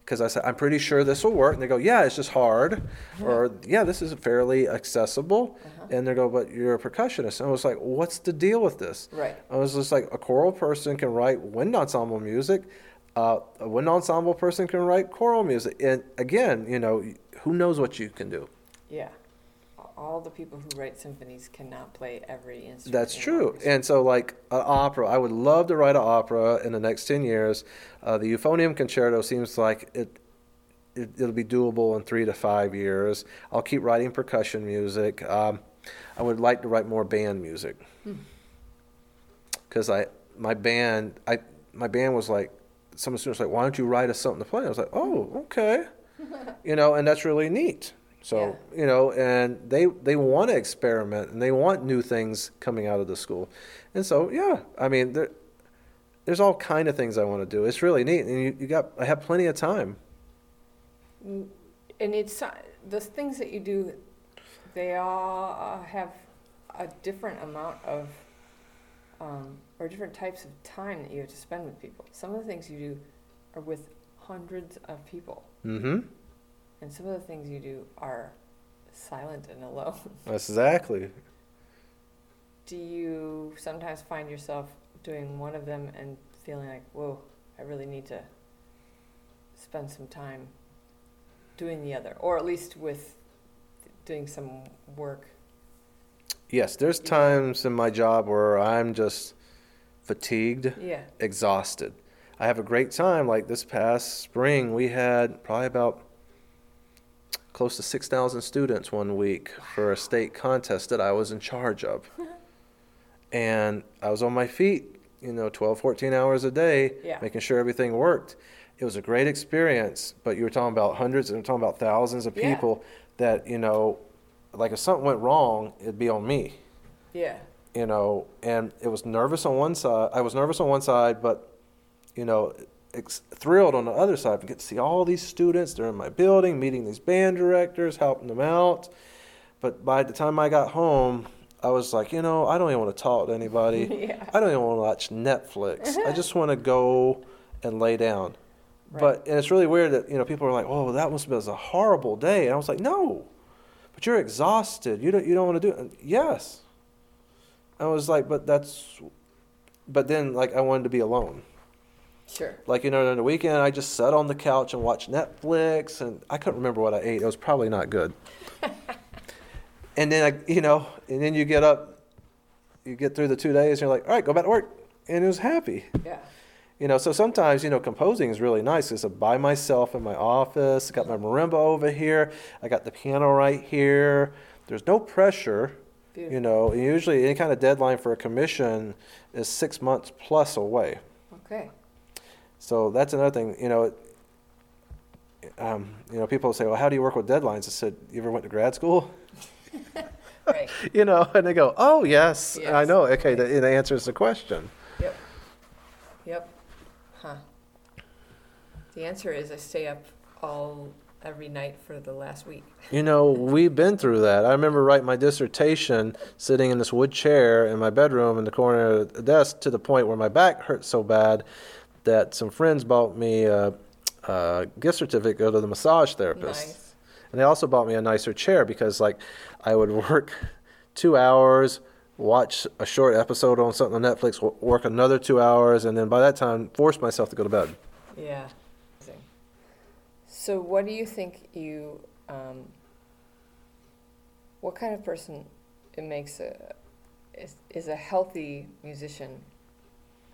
because I said, I'm pretty sure this will work. And they go, yeah, it's just hard. Or, yeah, this is fairly accessible. And they go, but you're a percussionist. And I was like, what's the deal with this? Right. I was just like, a choral person can write wind ensemble music. Uh, a wind ensemble person can write choral music. And again, you know, who knows what you can do? Yeah. All the people who write symphonies cannot play every instrument. That's true. And so, like an opera, I would love to write an opera in the next 10 years. Uh, the euphonium concerto seems like it, it, it'll be doable in three to five years. I'll keep writing percussion music. Um, I would like to write more band music. Because I, my band, I, my band was like, some students were like, why don't you write us something to play? I was like, oh, okay. [LAUGHS] you know, and that's really neat. So, you know, and they they want to experiment and they want new things coming out of the school. And so, yeah, I mean, there, there's all kind of things I want to do. It's really neat. And you, you got, I have plenty of time. And it's uh, the things that you do, they all have a different amount of, um, or different types of time that you have to spend with people. Some of the things you do are with hundreds of people, Mm-hmm. And some of the things you do are silent and alone. [LAUGHS] Exactly. Do you sometimes find yourself doing one of them and feeling like, whoa, I really need to spend some time doing the other, or at least with doing some work? Yes, there's times in my job where I'm just fatigued, Yeah. exhausted. I have a great time. Like this past spring, we had probably about close to 6,000 students one week for a state contest that I was in charge of. [LAUGHS] and I was on my feet, you know, 12, 14 hours a day, Yeah. making sure everything worked. It was a great experience, but you were talking about hundreds and talking about thousands of Yeah. people that, you know, like if something went wrong, it'd be on me Yeah. you know, and it was nervous on one side. I was nervous on one side, but you know, ex- thrilled on the other side. I get to see all these students. They're in my building, meeting these band directors, helping them out. But by the time I got home, I was like, you know, I don't even want to talk to anybody. [LAUGHS] Yeah. I don't even want to watch Netflix. I [LAUGHS] just want to go and lay down. But and it's really weird that you know people are like, "Oh, that must have been a horrible day," and I was like, "No, but you're exhausted. You don't you don't want to do it." And yes, I was like, "But that's," but then like I wanted to be alone. Sure. Like you know, on the weekend I just sat on the couch and watched Netflix, and I couldn't remember what I ate. It was probably not good. [LAUGHS] and then I, you know, and then you get up, you get through the two days, and you're like, "All right, go back to work," and it was happy. Yeah. You know, so sometimes, you know, composing is really nice. It's by myself in my office. I got my marimba over here. I got the piano right here. There's no pressure. Beautiful. You know, usually any kind of deadline for a commission is six months plus away. Okay. So that's another thing. You know, um, you know, people say, "Well, how do you work with deadlines?" I said, "You ever went to grad school?" [LAUGHS] Right. [LAUGHS] You know, and they go, "Oh, yes, I know." Okay, right. that, that answers the question. Yep. Yep. Huh. The answer is I stay up all every night for the last week. You know, [LAUGHS] we've been through that. I remember writing my dissertation sitting in this wood chair in my bedroom in the corner of the desk to the point where my back hurt so bad that some friends bought me a, a gift certificate to go to the massage therapist. Nice. And they also bought me a nicer chair because, like, I would work two hours, watch a short episode on something on Netflix, work another two hours, and then by that time, force myself to go to bed. Yeah. So, what do you think you? Um, what kind of person it makes a is, is a healthy musician?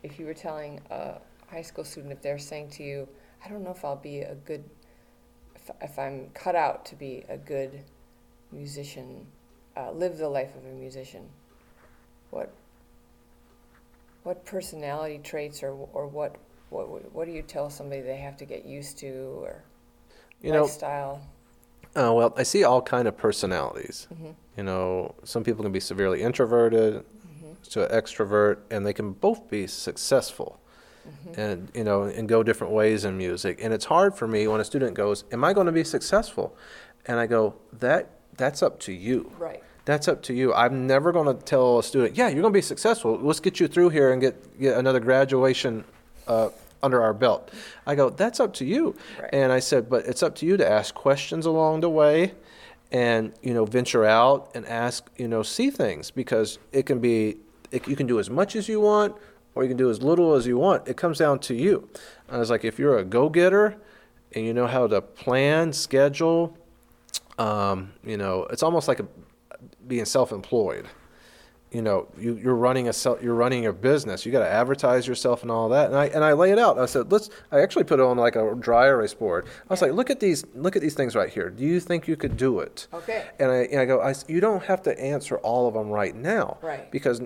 If you were telling a high school student, if they're saying to you, "I don't know if I'll be a good, if, if I'm cut out to be a good musician, uh, live the life of a musician," what what personality traits or or what what what do you tell somebody they have to get used to or You know, lifestyle? uh, well, I see all kind of personalities. Mm-hmm. You know, some people can be severely introverted to an extrovert, and they can both be successful. Mm-hmm. And you know, and go different ways in music. And it's hard for me when a student goes, "Am I going to be successful?" And I go, "That that's up to you. Right. That's up to you. I'm never going to tell a student, "Yeah, you're going to be successful. Let's get you through here and get get another graduation uh, under our belt." I go, "That's up to you." Right. And I said, "But it's up to you to ask questions along the way." and you know venture out and ask you know see things because it can be it, you can do as much as you want or you can do as little as you want. It comes down to you. I was like if you're a go-getter and you know how to plan schedule um, you know it's almost like a, being self-employed. You know you, you're running a self, you're running your business. You got to advertise yourself and all that. And I and I lay it out. I said let's I actually put it on like a dry erase board. I was like look at these look at these things right here. Do you think you could do it? Okay. and I, and I go I you don't have to answer all of them right now Right. because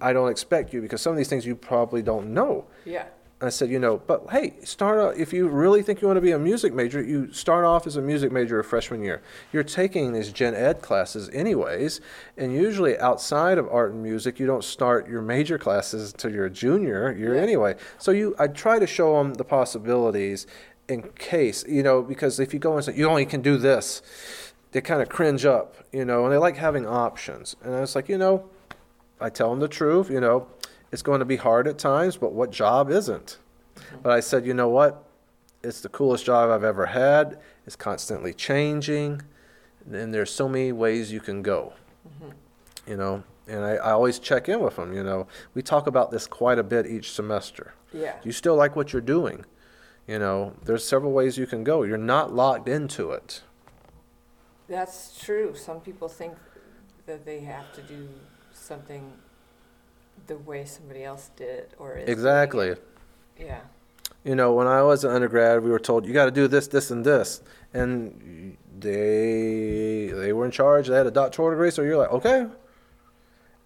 I don't expect you because some of these things you probably don't know Yeah. I said, you know, but hey, start out, if you really think you want to be a music major, you start off as a music major a freshman year. You're taking these gen ed classes anyways, and usually outside of art and music, you don't start your major classes until you're a junior year Yeah. anyway. So you, I try to show them the possibilities in case, you know, because if you go and say, you only can do this, they kind of cringe up, you know, and they like having options. And I was like, you know, I tell them the truth, you know, it's going to be hard at times, but what job isn't? Mm-hmm. But I said, you know what? It's the coolest job I've ever had. It's constantly changing, and there's so many ways you can go. Mm-hmm. You know, and I, I always check in with them. You know, we talk about this quite a bit each semester. Yeah. You still like what you're doing? You know, there's several ways you can go. You're not locked into it. That's true. Some people think that they have to do something the way somebody else did or is Exactly. it. Yeah. you know, when I was an undergrad, we were told you got to do this, this, and this, and they they were in charge. They had a doctoral degree, so you're like, okay.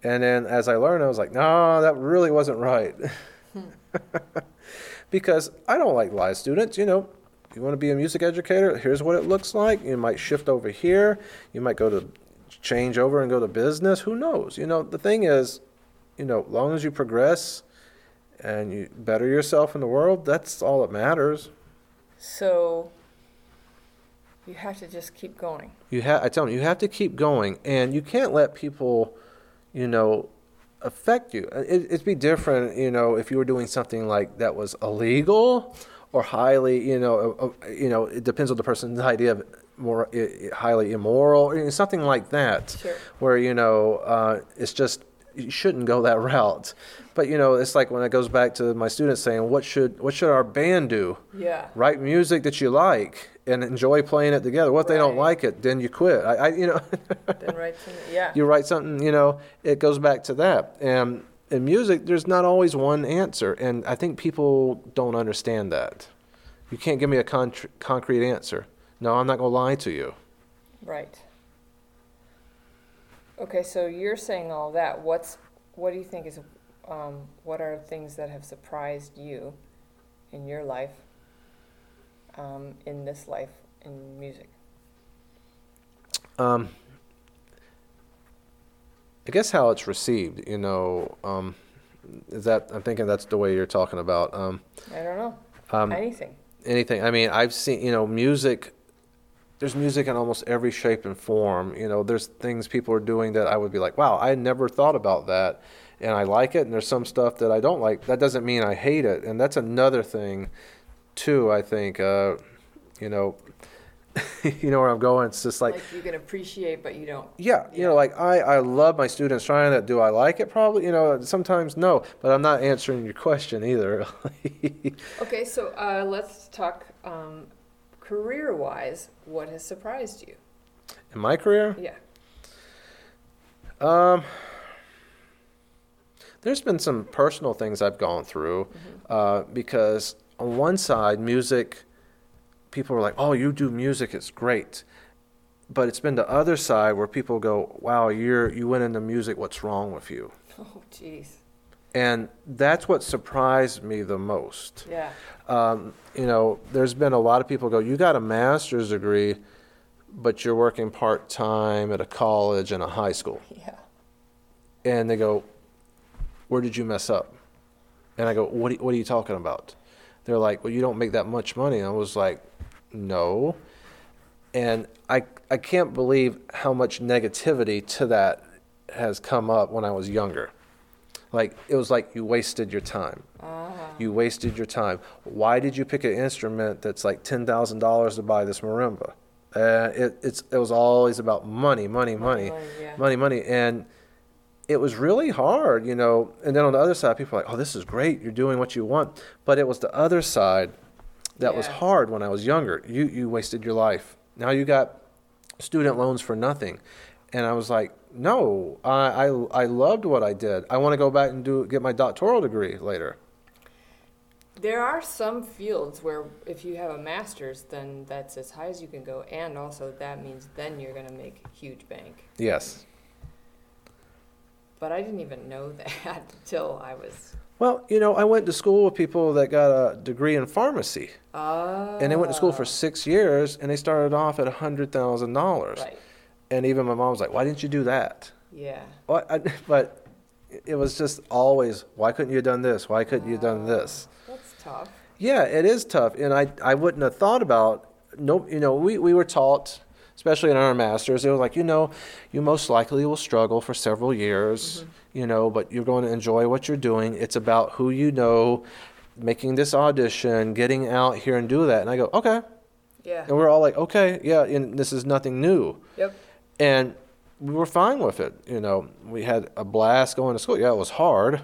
And then as I learned, I was like, no, that really wasn't right, [LAUGHS] because I don't like lie students. You know, you want to be a music educator. Here's what it looks like. You might shift over here. You might go to change over and go to business. Who knows? You know, the thing is, you know, long as you progress and you better yourself in the world, that's all that matters. So you have to just keep going. You have, I tell them, you have to keep going, and you can't let people, you know, affect you. It, it'd be different, you know, if you were doing something like that was illegal or highly, you know, uh, uh, you know, it depends on the person's [LAUGHS] idea of more highly immoral, or you know, something like that, Sure. where you know, uh, it's just you shouldn't go that [LAUGHS] route. But you know, it's like when it goes back to my students saying, "What should what should our band do?" Yeah. write music that you like and enjoy playing it together. What if they don't like it? Then you quit. I, I you know, [LAUGHS] then write some, yeah. you write something. You know, it goes back to that. And in music, there's not always one answer, and I think people don't understand that. You can't give me a contr concrete answer. No, I'm not going to lie to you. Right. Okay, so you're saying all that. What's what do you think is um, what are things that have surprised you in your life, um, in this life, in music? Um, I guess how it's received, you know, um, is that I'm thinking that's the way you're talking about. Um, I don't know. um, Anything. anything. I mean, I've seen, you know, music. There's music in almost every shape and form. You know, there's things people are doing that I would be like, wow, I never thought about that, and I like it. And there's some stuff that I don't like. That doesn't mean I hate it. And that's another thing, too. I think, uh, you know, [LAUGHS] you know where I'm going. It's just like, Like you can appreciate, but you don't. yeah, you know, like I, I love my students trying it. Do I like it? Probably, you know, sometimes no. But I'm not answering your question either. [LAUGHS] Okay, so uh, let's talk um, career-wise. What has surprised you? In my career, Yeah. Um, there's been some personal things I've gone through uh, because on one side, music, people are like, "Oh, you do music, it's great," but it's been the other side where people go, "Wow, you're you went into music. What's wrong with you?" [LAUGHS] Oh, jeez. And that's what surprised me the most. Yeah. Um, you know, there's been a lot of people go, "You got a master's degree." But you're working part time at a college and a high school. [LAUGHS] Yeah. and they go, "Where did you mess up?" And I go, "What? Are, what are you talking about?" They're like, "Well, you don't make that much money." And I was like, "No," and I I can't believe how much negativity to that has come up when I was younger. Like it was like you wasted your time. Ah. You wasted your time. Why did you pick an instrument that's like ten thousand dollars to buy this marimba? Uh, it, it's it was always about money, money, money Money, yeah. money, money. And it was really hard, you know. And then on the other side, people are like, oh, this is great. You're doing what you want. But it was the other side that was hard when I was younger. You, you wasted your life. Now you got student loans for nothing. And I was like, no, I, I, I loved what I did. I want to go back and do get my doctoral degree later. There are some fields where if you have a master's, then that's as high as you can go, and also that means then you're gonna make huge bank. Yes. But I didn't even know [LAUGHS] that until I was. Well, you know, I went to school with people that got a degree in pharmacy. Oh. And they went to school for ah. six years and they started off at a $100,000. Right. And even my mom was like, "Why didn't you do that?" Yeah. Well, I, [LAUGHS] but it was just always, "Why couldn't you have done this? Why couldn't you have done this?" Ah, that's tough. Yeah, it is tough, and I I wouldn't have thought about no. You know, we we were taught, especially in our masters, it was like you know, you most likely will struggle for several years. Mm-hmm. You know, but you're going to enjoy what you're doing. It's about who you know, making this audition, getting out here and do that. And I go, okay, Yeah. and we're all like, okay, yeah, and this is nothing new Yep. And we were fine with it. You know, we had a blast going to school. Yeah, it was hard,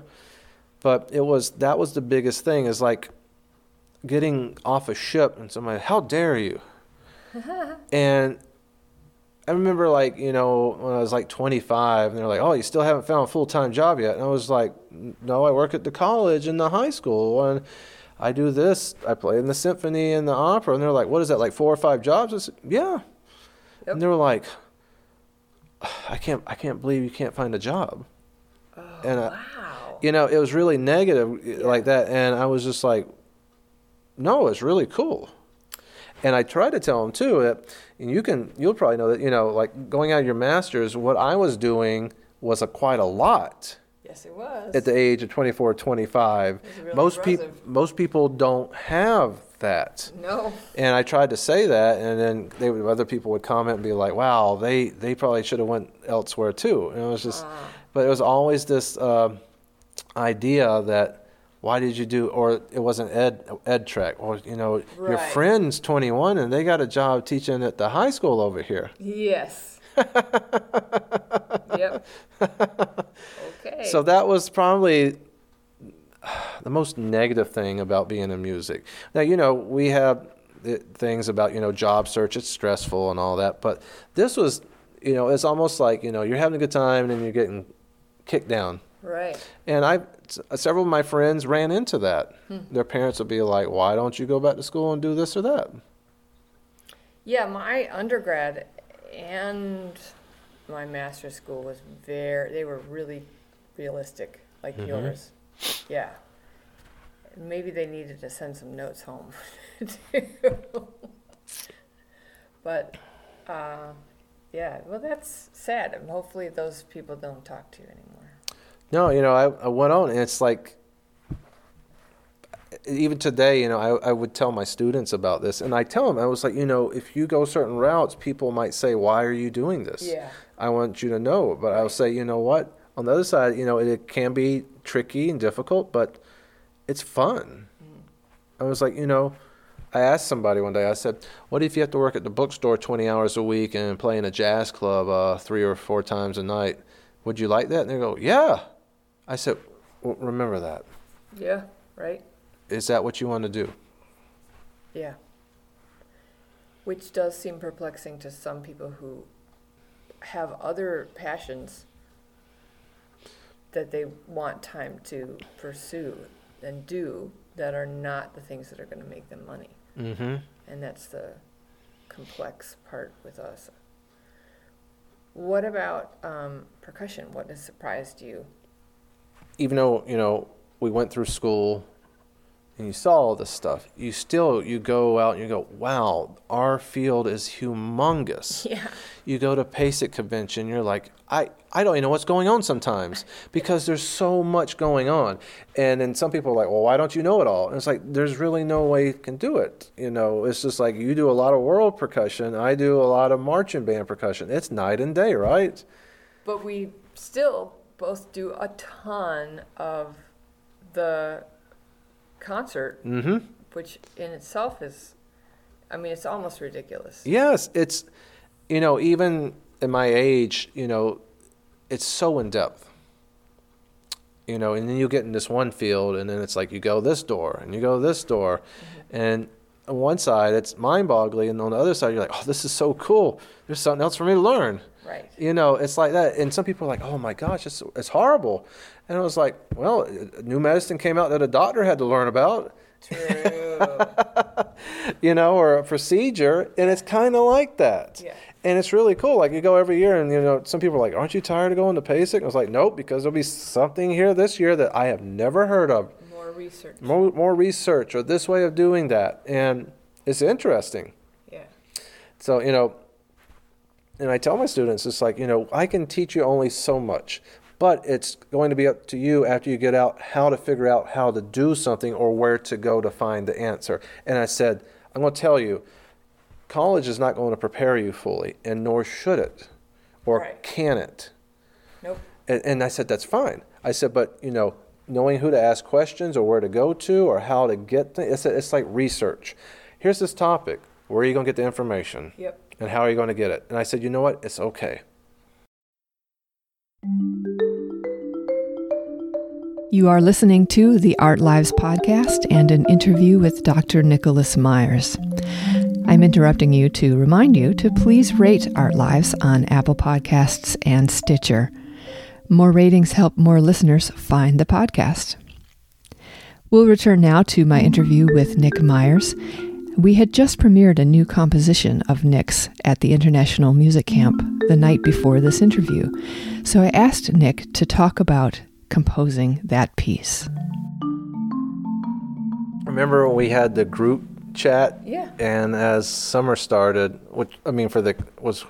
but it was that was the biggest thing. Is like getting off a ship and somebody, how dare you? [LAUGHS] and I remember like you know when I was like 25, and they're like, oh, you still haven't found a full time job yet, and I was like, no, I work at the college and the high school and. I do this. I play in the symphony and the opera, and they're like, "What is that? Like four or five jobs?" I said, "Yeah." Yep. And they were like, I can't I can't believe you can't find a job. Oh, And, uh, wow. You know, it was really negative like that and I was just like no, it's really cool. And I tried to tell him too that and you can you'll probably know that, you know, like going out of your masters, what I was doing was a quite a lot yes, it was. at the age of 24, 25. It's really most people most people don't have that. no. And I tried to say that, and then they would, other people would comment and be like, "Wow, they they probably should have went elsewhere too." And it was just, Ah. but it was always this um idea that why did you do, or it wasn't ed ed track, or you know, your friend's 21 and they got a job teaching at the high school over here. Yes. [LAUGHS] yep. [LAUGHS] Okay. So that was probably [SIGHS] the most negative thing about being in music. Now, you know, we have things about, you know, job search, it's stressful and all that, but this was, you know, it's almost like, you know, you're having a good time and then you're getting kicked down. right. And I, several of my friends ran into that. Their parents would be like, why don't you go back to school and do this or that? Yeah, my undergrad and my master's school was very. They were really realistic, like Mhm. yours. Yeah. Maybe they needed to send some notes home. [LAUGHS] too. but uh, yeah, well, that's sad. And hopefully, those people don't talk to you anymore. No, you know, I, I went on, and it's like, even today, you know, I, I would tell my students about this, and I tell them, I was like, you know, if you go certain routes, people might say, why are you doing this? Yeah. I want you to know, but I'll say, you know what? On the other side, you know, it, it can be tricky and difficult, but it's fun. I was like, you know, I asked somebody one day, I said, what if you have to work at the bookstore 20 hours a week and play in a jazz club uh, three or four times a night? Would you like that? And they go, yeah. I said, well, remember that. Yeah. Right. Is that what you want to do? Yeah. Which does seem perplexing to some people who have other passions that they want time to pursue and do that are not the things that are going to make them money. Mm-hmm. And that's the complex part with us. What about um, percussion? What has surprised you? Even though, you know, we went through school and you saw all this stuff, you still, you go out and you go, wow, our field is humongous. [LAUGHS] Yeah. you go to PASIC convention, you're like, I, I don't even know what's going on sometimes because there's so much going on. And then some people are like, well, why don't you know it all? And it's like, there's really no way you can do it. You know, it's just like you do a lot of world percussion, I do a lot of marching band percussion. It's night and day, right? But we still both do a ton of the concert, Mm-hmm. which in itself is, I mean, it's almost ridiculous. Yes, it's, you know, even at my age, you know, it's so in depth. You know, and then you get in this one field, and then it's like you go this door and you go this door, and on one side it's mind-boggling, and on the other side you're like, oh, this is so cool. There's something else for me to learn. Right. You know, it's like that. And some people are like, oh my gosh, it's, it's horrible. And I was like, well, new medicine came out that a doctor had to learn about True. [LAUGHS] you know, or a procedure, and it's kind of like that. Yeah. And it's really cool. Like you go every year, and you know, some people are like, "Aren't you tired of going to PASIC?" I was like, "Nope," because there'll be something here this year that I have never heard of. More research. More, more research or this way of doing that, and it's interesting. Yeah. So you know, and I tell my students, it's like you know, I can teach you only so much, but it's going to be up to you after you get out how to figure out how to do something or where to go to find the answer. And I said, I'm going to tell you, college is not going to prepare you fully, and nor should it, or Right. can it. Nope. And, and I said, that's fine. I said, but you know, knowing who to ask questions or where to go to or how to get things, it's, it's like research. Here's this topic. Where are you going to get the information? Yep. And how are you going to get it? And I said, you know what? It's okay. You are listening to the Art Lives podcast and an interview with Dr. Nicholas Myers. I'm interrupting you to remind you to please rate Art Lives on Apple Podcasts and Stitcher. More ratings help more listeners find the podcast. We'll return now to my interview with Nick Myers. We had just premiered a new composition of Nick's at the International Music Camp the night before this interview, so I asked Nick to talk about composing that piece. Remember when we had the group chat? Yeah. And as summer started, which I mean, for the was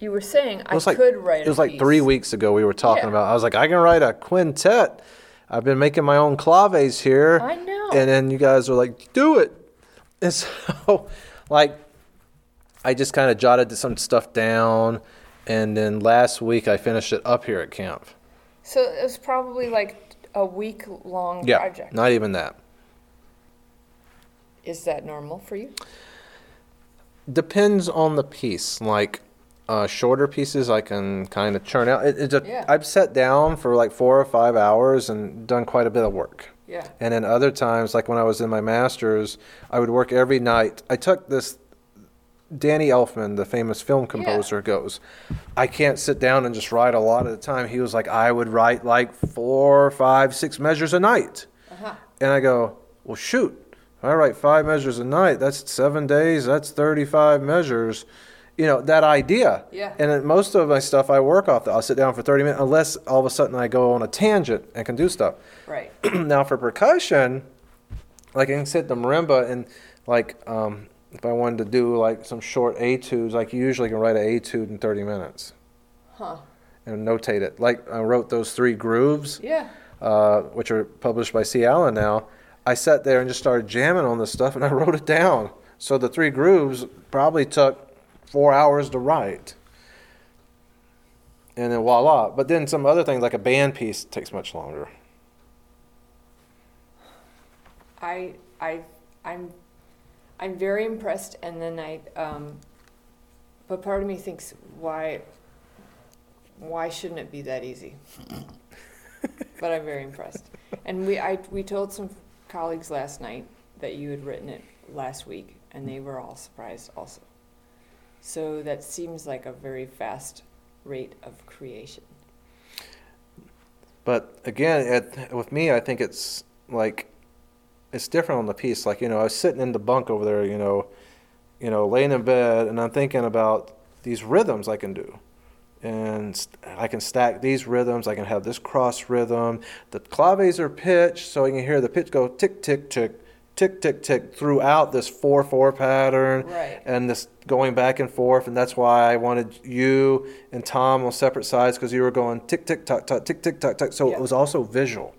You were saying I like could write. it was like piece. three weeks ago we were talking Yeah. about. I was like, I can write a quintet. I've been making my own claves here. I know. And then you guys were like, do it. And [LAUGHS] so, like, I just kind of jotted some stuff down, and then last week I finished it up here at camp. So it was probably like a week long Yeah, project. not even that. Is that normal for you? Depends on the piece. Like uh, shorter pieces, I can kind of churn out. It, it's a, Yeah. I've sat down for like four or five hours and done quite a bit of work. Yeah. And then other times, like when I was in my master's, I would work every night. I took this. Danny Elfman, the famous film composer, goes, I can't sit down and just write a lot at a time. He was like, I would write like four, five, six measures a night. Uh-huh. And I go, well, shoot, if I write five measures a night, that's seven days, that's 35 measures. you know, that idea. Yeah. And most of my stuff I work off. I'll sit down for 30 minutes, unless all of a sudden I go on a tangent and can do stuff. Right. [CLEARS THROAT] now for percussion, like I can sit the marimba and like um, if I wanted to do like some short etudes, like you usually can write an etude in 30 minutes Huh. and notate it. Like I wrote those three grooves, Yeah. uh, which are published by C. Alan now. I sat there and just started jamming on this stuff and I [LAUGHS] wrote it down. So the three grooves probably took four hours to write. And then voila. But then some other things like a band piece takes much longer. I I I'm I'm very impressed, and then I um, but part of me thinks why why shouldn't it be that easy? [LAUGHS] but I'm very impressed, and we I we told some colleagues last night that you had written it last week, and they were all surprised also. So that seems like a very fast rate of creation. But again, it, with me, I think it's like it's different on the piece. Like you know, I was sitting in the bunk over there, you know, you know, laying in bed, and I'm thinking about these rhythms I can do, and I can stack these rhythms. I can have this cross rhythm. The claves are pitched, so you can hear the pitch go tick tick tick tick tick tick throughout this four four pattern Right. and this going back and forth and that's why I wanted you and Tom on separate sides because you were going tick tick tock tock tick tick tock tock so Yeah. it was also visual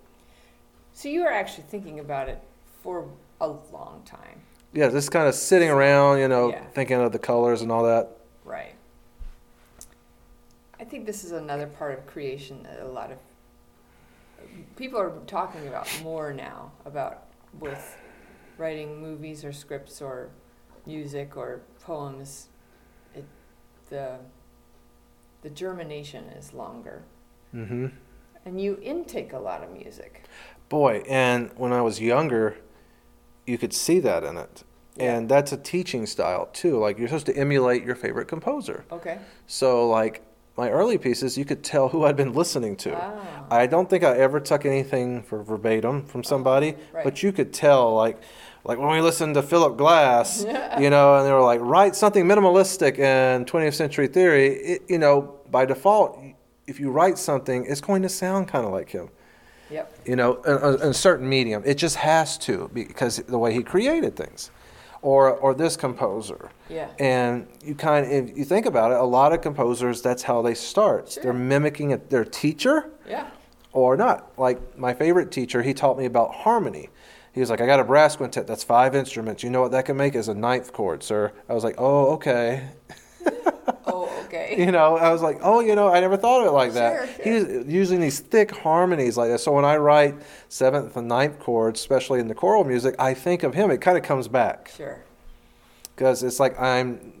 So you were actually thinking about it for a long time, yeah just kind of sitting around you know Yeah. thinking of the colors and all that? I think this is another part of creation that a lot of people are talking about more now about with writing movies or scripts or music or poems. It, the the germination is longer, Mm-hmm. and you intake a lot of music. boy and when I was younger you could see that in it Yeah. and that's a teaching style too like you're supposed to emulate your favorite composer Okay. so like my early pieces you could tell who I'd been listening to Ah. I don't think I ever took anything for verbatim from somebody, right. but you could tell, like, like when we listened to Philip Glass, [LAUGHS] you know, and they were like, write something minimalistic in 20th century theory. It, you know, by default, if you write something, it's going to sound kind of like him. Yep. You know, in, in a certain medium, it just has to because the way he created things, or or this composer. Yeah. And you kind of, if you think about it, a lot of composers, that's how they start. Sure. They're mimicking a, their teacher Yeah. or not. Like my favorite teacher, he taught me about harmony. He was like, I got a brass quintet that's five instruments. You know what that can make is a ninth chord, sir. I was like, oh, okay. [LAUGHS] Oh, okay. You know, I was like, oh, you know, I never thought of it like that. Sure, He was using these thick harmonies like that. So when I write seventh and ninth chords, especially in the choral music, I think of him. It kind of comes back Sure. because it's like I'm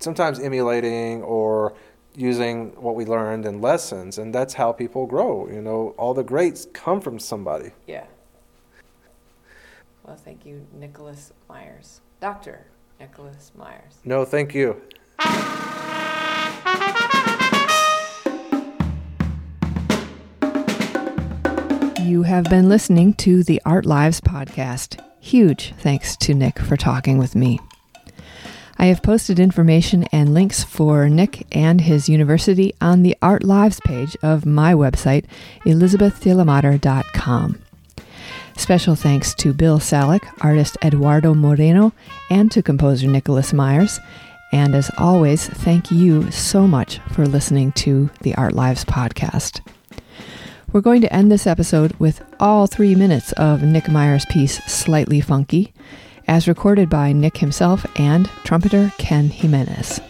sometimes emulating or using what we learned in lessons, and that's how people grow. You know, all the greats come from somebody. Yeah. Well, thank you, Nicholas Myers. Dr. Nicholas Myers. No, thank you. You have been listening to the Art Lives podcast. Huge thanks to Nick for talking with me. I have posted information and links for Nick and his university on the Art Lives page of my website, elizabethdelamadre.com. Special thanks to Bill Salick, artist Eduardo Moreno, and to composer Nicholas Myers. And as always, thank you so much for listening to the Art Lives podcast. We're going to end this episode with all three minutes of Nick Myers' piece, Slightly Funky, as recorded by Nick himself and trumpeter Ken Jimenez.